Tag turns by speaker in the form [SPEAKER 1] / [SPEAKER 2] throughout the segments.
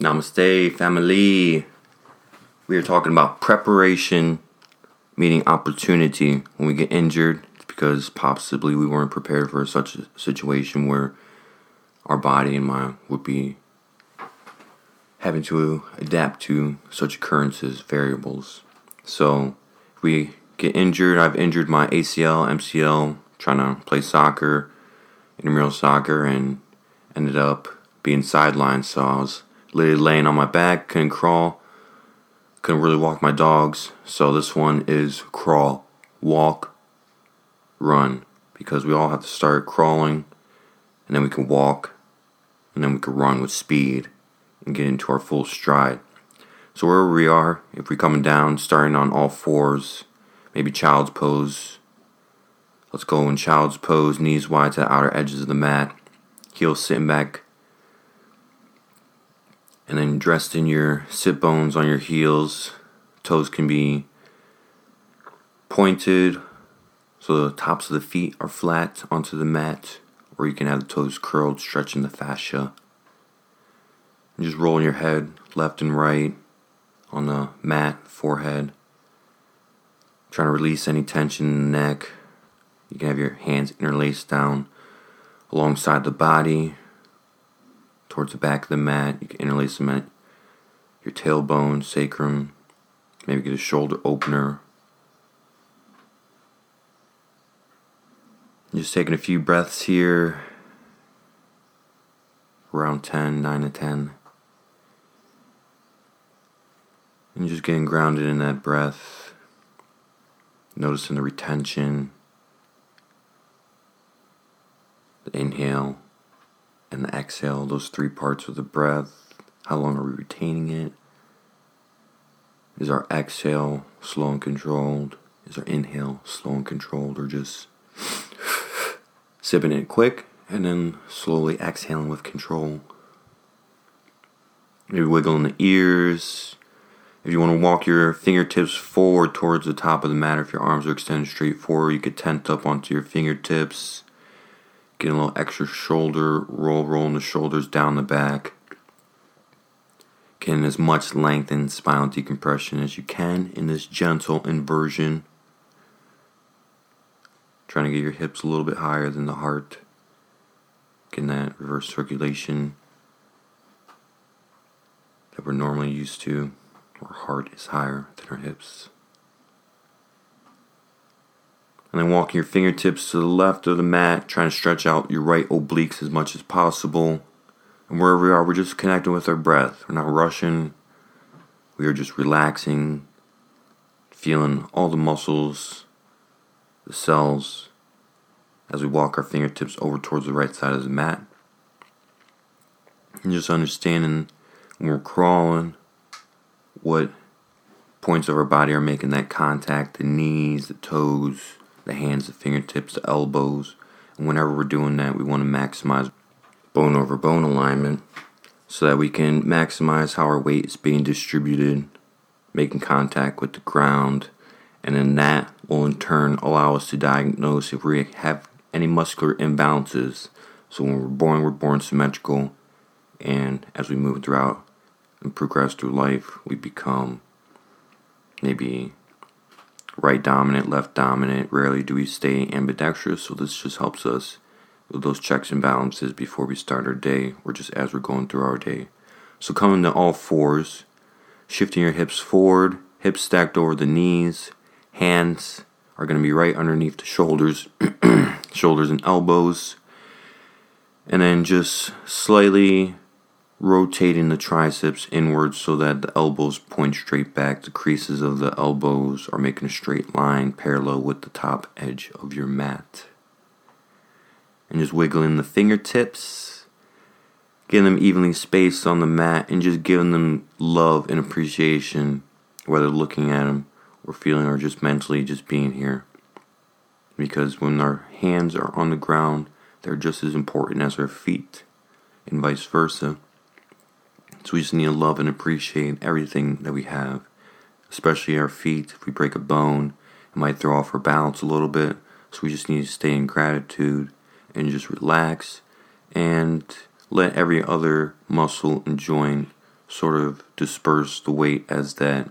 [SPEAKER 1] Namaste, family. We are talking about preparation meaning opportunity. When we get injured, it's because possibly we weren't prepared for such a situation where our body and mind would be having to adapt to such occurrences, variables. So, if we get injured, I've injured my ACL, MCL, trying to play soccer, intramural soccer, and ended up being sidelined. So I was literally laying on my back, couldn't crawl, couldn't really walk my dogs. So this one is crawl, walk, run, because we all have to start crawling, and then we can walk, and then we can run with speed and get into our full stride. So wherever we are, if we're coming down, starting on all fours, maybe child's pose. Let's go in child's pose, knees wide to the outer edges of the mat, heels sitting back and then dressed in your sit bones on your heels. Toes can be pointed so the tops of the feet are flat onto the mat, or you can have the toes curled, stretching the fascia. And just rolling your head left and right on the mat, forehead. Trying to release any tension in the neck. You can have your hands interlaced down alongside the body, towards the back of the mat. You can interlace them at your tailbone, sacrum, maybe get a shoulder opener. Just taking a few breaths here, around 10, 9 to 10. And just getting grounded in that breath, noticing the retention, the inhale and the exhale, those three parts of the breath. How long are we retaining it? Is our exhale slow and controlled? Is our inhale slow and controlled? Or just sipping it quick and then slowly exhaling with control? Maybe wiggling the ears. If you want to walk your fingertips forward towards the top of the mat, if your arms are extended straight forward, you could tent up onto your fingertips Getting a little extra shoulder roll, rolling the shoulders down the back. Getting as much length and spinal decompression as you can in this gentle inversion. Trying to get your hips a little bit higher than the heart. Getting that reverse circulation that we're normally used to. Our heart is higher than our hips. And then walking your fingertips to the left of the mat, trying to stretch out your right obliques as much as possible. And wherever we are, we're just connecting with our breath. We're not rushing. We are just relaxing, feeling all the muscles, the cells, as we walk our fingertips over towards the right side of the mat. And just understanding when we're crawling what points of our body are making that contact the knees, the toes, the hands, the fingertips, the elbows. And whenever we're doing that, we want to maximize bone over bone alignment so that we can maximize how our weight is being distributed, making contact with the ground, and then that will in turn allow us to diagnose if we have any muscular imbalances. So when we're born, we're born symmetrical, and as we move throughout and progress through life, we become maybe right dominant, left dominant. Rarely do we stay ambidextrous, so this just helps us with those checks and balances before we start our day or just as we're going through our day. So coming to all fours, shifting your hips forward, hips stacked over the knees, hands are going to be right underneath the shoulders, shoulders and elbows. And then just slightly rotating the triceps inwards so that the elbows point straight back. The creases of the elbows are making a straight line parallel with the top edge of your mat. And just wiggling the fingertips, getting them evenly spaced on the mat, and just giving them love and appreciation, whether looking at them or feeling or just mentally just being here. Because when our hands are on the ground, they're just as important as our feet, and vice versa. So we just need to love and appreciate everything that we have, especially our feet. If we break a bone, it might throw off our balance a little bit. So we just need to stay in gratitude and just relax and let every other muscle and joint sort of disperse the weight as that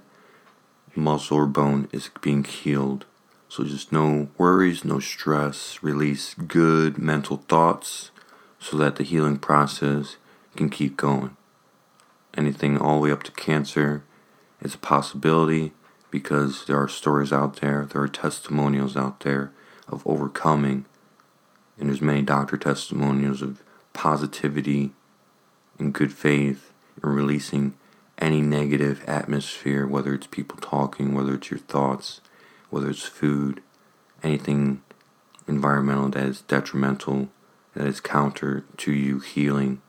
[SPEAKER 1] muscle or bone is being healed. So just no worries, no stress, release good mental thoughts so that the healing process can keep going. Anything all the way up to cancer is a possibility because there are stories out there, there are testimonials out there of overcoming, and there's many doctor testimonials of positivity and good faith and releasing any negative atmosphere, whether it's people talking, whether it's your thoughts, whether it's food, anything environmental that is detrimental, that is counter to you healing.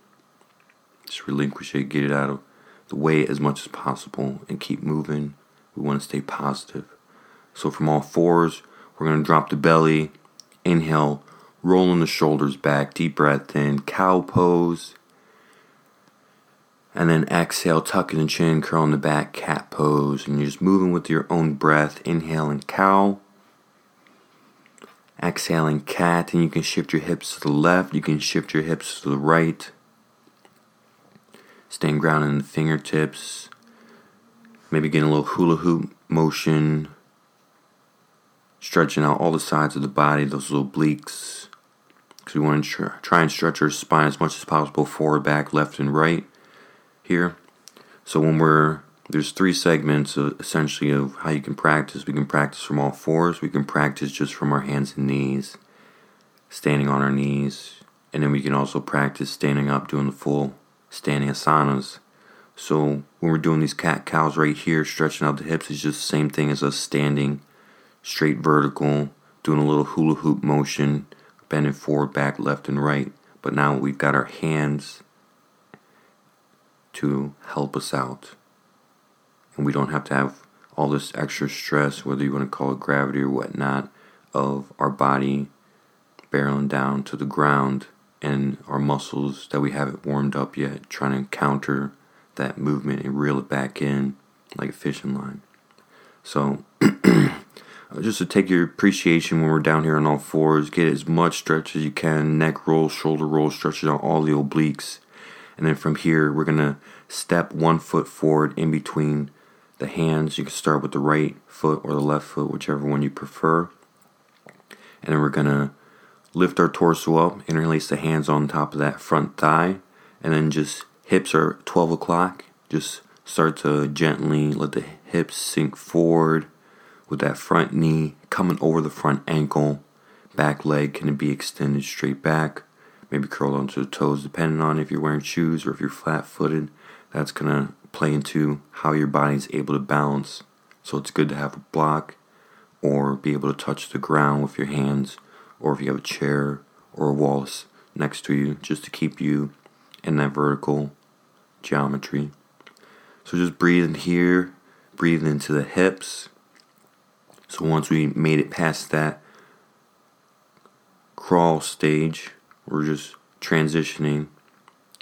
[SPEAKER 1] Just relinquish it, get it out of the way as much as possible, and keep moving. We want to stay positive. So, from all fours, we're going to drop the belly, inhale, rolling the shoulders back, deep breath in, cow pose. And then exhale, tucking the chin, curling the back, cat pose. And you're just moving with your own breath. Inhaling cow. Exhaling cat. And you can shift your hips to the left. You can shift your hips to the right. Staying grounded in the fingertips. Maybe getting a little hula hoop motion. Stretching out all the sides of the body, those obliques. Because we want to try and stretch our spine as much as possible forward, back, left, and right here. So when we're there's three segments of, essentially of how you can practice. We can practice from all fours. We can practice just from our hands and knees, standing on our knees, and then we can also practice standing up, doing the full standing asanas. So when we're doing these cat cows right here, stretching out the hips, is just the same thing as us standing straight vertical, doing a little hula hoop motion, bending forward, back, left, and right. But now we've got our hands to help us out. And we don't have to have all this extra stress, whether you want to call it gravity or whatnot, of our body barreling down to the ground and our muscles that we haven't warmed up yet, trying to counter that movement and reel it back in like a fishing line. So, uh, just to take your appreciation when we're down here on all fours, get as much stretch as you can, neck roll, shoulder roll, stretching on all the obliques and then from here, we're going to step one foot forward in between the hands. You can start with the right foot or the left foot, whichever one you prefer. And then we're going to lift our torso up, interlace the hands on top of that front thigh, and then just hips are 12 o'clock. Just start to gently let the hips sink forward with that front knee coming over the front ankle. Back leg can be extended straight back maybe curled onto the toes, depending on if you're wearing shoes or if you're flat footed. That's going to play into how your body's able to balance. So it's good to have a block or be able to touch the ground with your hands, or if you have a chair or a wall next to you, just to keep you in that vertical geometry. So just breathe in here, breathe into the hips. So once we made it past that crawl stage, we're just transitioning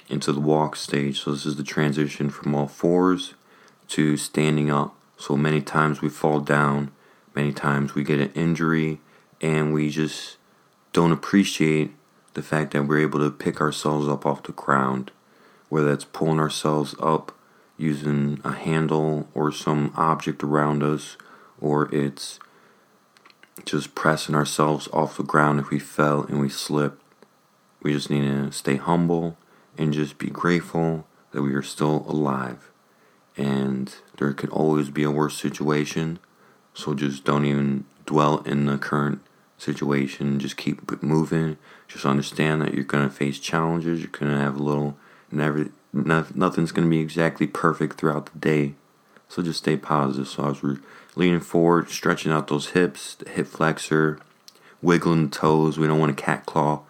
[SPEAKER 1] into the walk stage. So this is the transition from all fours to standing up. So many times we fall down, many times we get an injury, and we just don't appreciate the fact that we're able to pick ourselves up off the ground, whether that's pulling ourselves up using a handle or some object around us, or it's just pressing ourselves off the ground if we fell and we slipped. We just need to stay humble and just be grateful that we are still alive. And there could always be a worse situation. So just don't even dwell in the current situation. Just keep moving. Just understand that you're to face challenges. You're to have a little, never, nothing's to be exactly perfect throughout the day. So just stay positive. So I was leaning forward, stretching out those hips, the hip flexor, wiggling the toes. We don't want to cat claw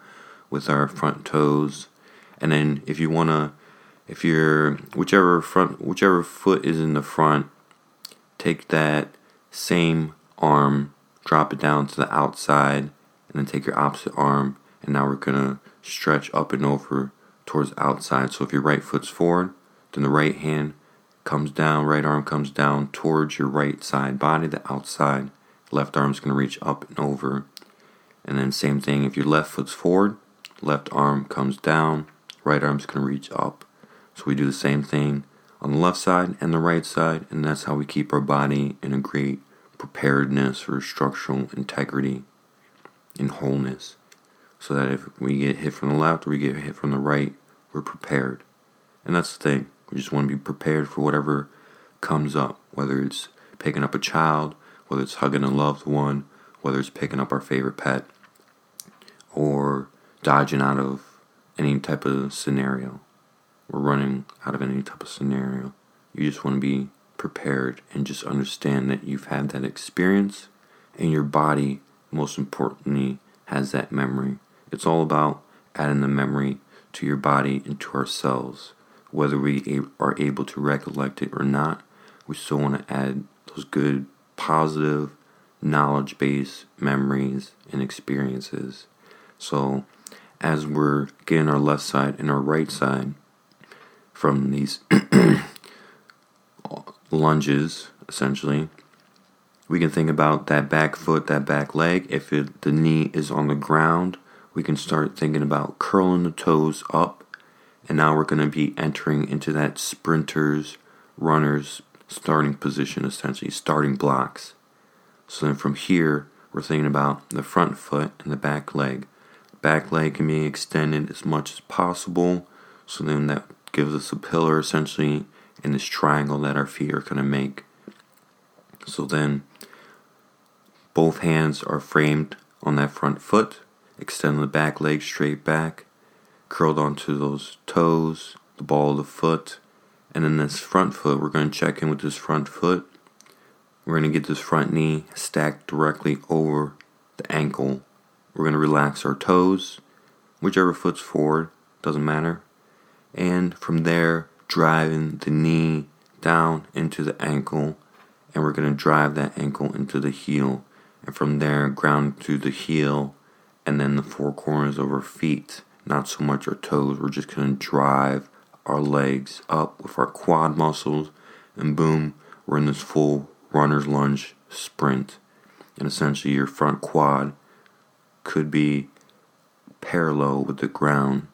[SPEAKER 1] with our front toes. And then if you want to if you're whichever front whichever foot is in the front, take that same arm, drop it down to the outside, and then take your opposite arm and now we're to stretch up and over towards outside. So if your right foot's forward, then the right hand comes down, right arm comes down towards your right side body, the outside. Left arm's to reach up and over. And then same thing if your left foot's forward, Left arm comes down, right arm's to reach up. So we do the same thing on the left side and the right side, and that's how we keep our body in a great preparedness for structural integrity and wholeness. So that if we get hit from the left or we get hit from the right, we're prepared. And that's the thing. We just want to be prepared for whatever comes up, whether it's picking up a child, whether it's hugging a loved one, whether it's picking up our favorite pet, or dodging out of any type of scenario, or running out of any type of scenario. You just want to be prepared and just understand that you've had that experience and your body, most importantly, has that memory. It's all about adding the memory to your body and to our cells. Whether we are able to recollect it or not, we still want to add those good, positive, knowledge based memories and experiences. So, as we're getting our left side and our right side from these lunges, essentially, we can think about that back foot, that back leg. If it, the knee is on the ground, we can start thinking about curling the toes up. And now we're going to be entering into that sprinter's, runner's starting position, essentially, starting blocks. So then from here, we're thinking about the front foot and the back leg. Back leg can be extended as much as possible. So then that gives us a pillar essentially in this triangle that our feet are going to make. So then both hands are framed on that front foot, extend the back leg straight back, curled onto those toes, the ball of the foot, and then this front foot, we're going to check in with this front foot. We're going to get this front knee stacked directly over the ankle. We're going to relax our toes, whichever foot's forward, doesn't matter. And from there, driving the knee down into the ankle, and we're going to drive that ankle into the heel. And from there, ground to the heel, and then the four corners of our feet. Not so much our toes, we're just going to drive our legs up with our quad muscles, and boom, we're in this full runner's lunge sprint. And essentially, your front quad could be parallel with the ground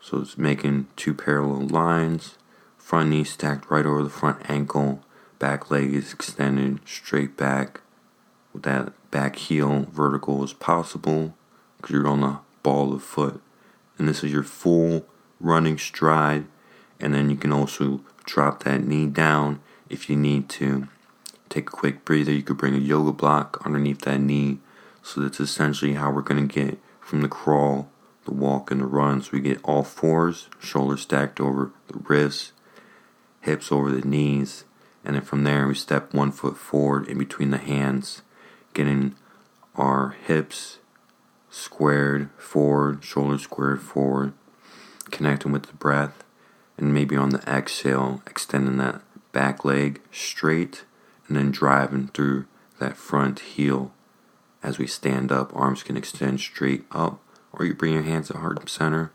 [SPEAKER 1] so it's making two parallel lines. Front knee stacked right over the front ankle. Back leg is extended straight back with that back heel vertical as possible because you're on the ball of foot. And this is your full running stride. And then you can also drop that knee down if you need to. Take a quick breather. You could bring a yoga block underneath that knee. So that's essentially how we're going to get from the crawl the walk and the run. So we get all fours, shoulders stacked over the wrists, hips over the knees, and then from there we step one foot forward in between the hands, getting our hips squared forward, shoulders squared forward, connecting with the breath, and maybe on the exhale, extending that back leg straight and then driving through that front heel as we stand up. Arms can extend straight up or you bring your hands at heart center,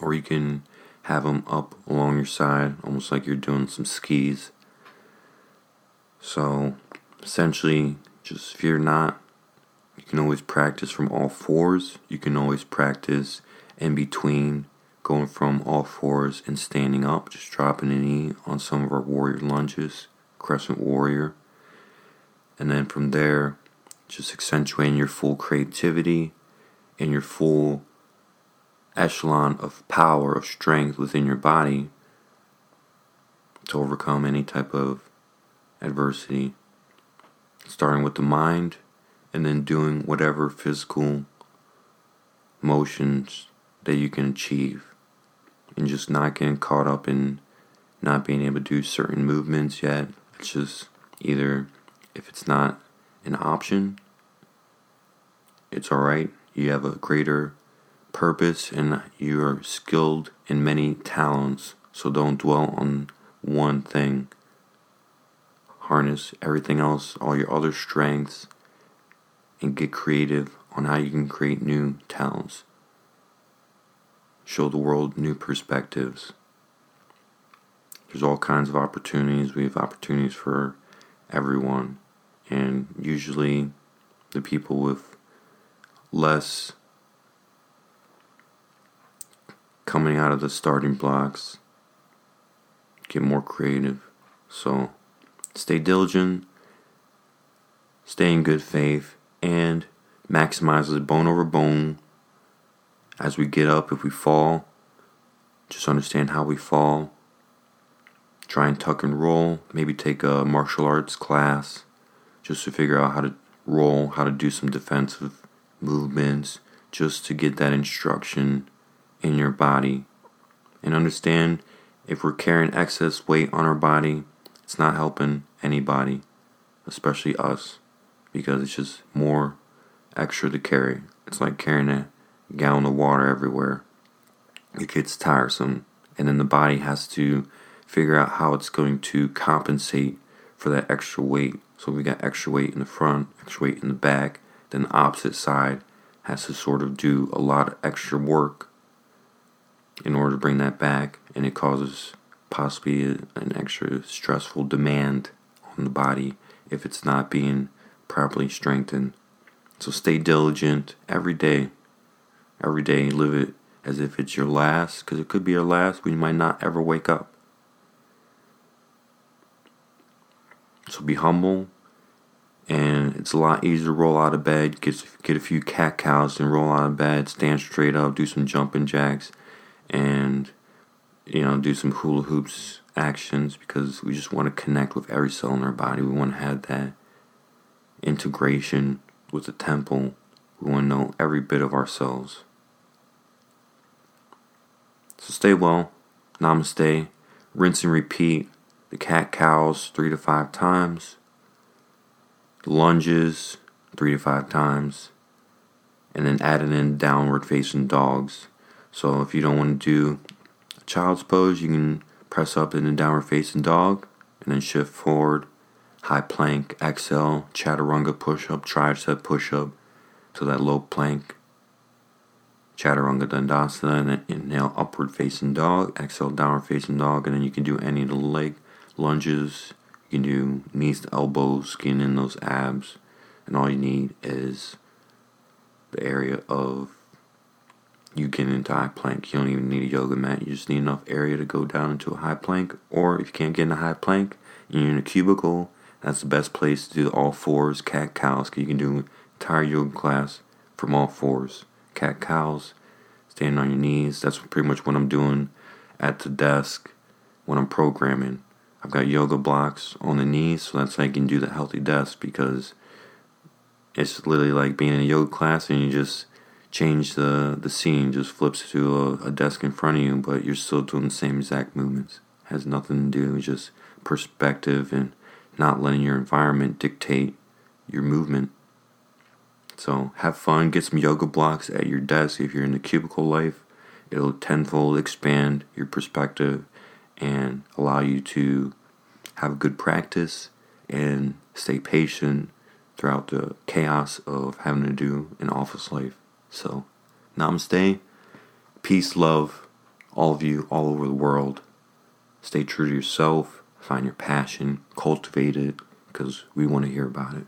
[SPEAKER 1] or you can have them up along your side, almost like you're doing some skis. So, essentially, just fear not. You can always practice from all fours. You can always practice in between, going from all fours and standing up, just dropping a knee on some of our warrior lunges, crescent warrior. And then from there, just accentuating your full creativity in your full echelon of power, of strength within your body to overcome any type of adversity. Starting with the mind and then doing whatever physical motions that you can achieve. And just not getting caught up in not being able to do certain movements yet. It's just either if it's not an option, it's alright you have a greater purpose and you are skilled in many talents. So don't dwell on one thing. Harness everything else, all your other strengths, and get creative on how you can create new talents. Show the world new perspectives. There's all kinds of opportunities. We have opportunities for everyone. And usually, the people with less coming out of the starting blocks get more creative. So stay diligent, stay in good faith, and maximize the bone over bone. As we get up, if we fall, just understand how we fall. Try and tuck and roll. Maybe take a martial arts class just to figure out how to roll, how to do some defensive movements, just to get that instruction in your body. And understand if we're carrying excess weight on our body, it's not helping anybody, especially us, because it's just more extra to carry. It's like carrying a gallon of water everywhere. It gets tiresome, and then the body has to figure out how it's going to compensate for that extra weight. So we got extra weight in the front, extra weight in the back, then the opposite side has to sort of do a lot of extra work in order to bring that back, and it causes possibly an extra stressful demand on the body if it's not being properly strengthened. So stay diligent every day. Every day, live it as if it's your last, because it could be your last. We might not ever wake up. So be humble, it's a lot easier to roll out of bed, get get a few cat cows, and roll out of bed, stand straight up, do some jumping jacks, and you know do some hula hoops actions because we just want to connect with every cell in our body. We want to have that integration with the temple. We want to know every bit of ourselves. So stay well. Namaste. Rinse and repeat the cat cows three to five times, lunges three to five times, and then adding in downward facing dogs. So if you don't want to do a child's pose, you can press up in a downward facing dog and then shift forward, high plank, exhale, chaturanga push up, tricep push up to that low plank. Chaturanga Dandasana, and then inhale upward facing dog, exhale downward facing dog, and then you can do any of the leg lunges. You can do knees to elbows, skin in those abs, and all you need is the area of you getting into high plank. You don't even need a yoga mat. You just need enough area to go down into a high plank. Or if you can't get in a high plank, and you're in a cubicle. That's the best place to do the all fours, cat cows. You can do entire yoga class from all fours, cat cows, standing on your knees. That's pretty much what I'm doing at the desk when I'm programming. I've got yoga blocks on the knees, so that's how I can do the healthy desk because it's literally like being in a yoga class and you just change the, the scene, just flips to a, a desk in front of you, but you're still doing the same exact movements. It has nothing to do with just perspective and not letting your environment dictate your movement. So have fun, get some yoga blocks at your desk if you're in the cubicle life. It'll tenfold expand your perspective and allow you to have good practice and stay patient throughout the chaos of having to do an office life. So, namaste, peace, love, all of you all over the world. Stay true to yourself, find your passion, cultivate it, because we want to hear about it.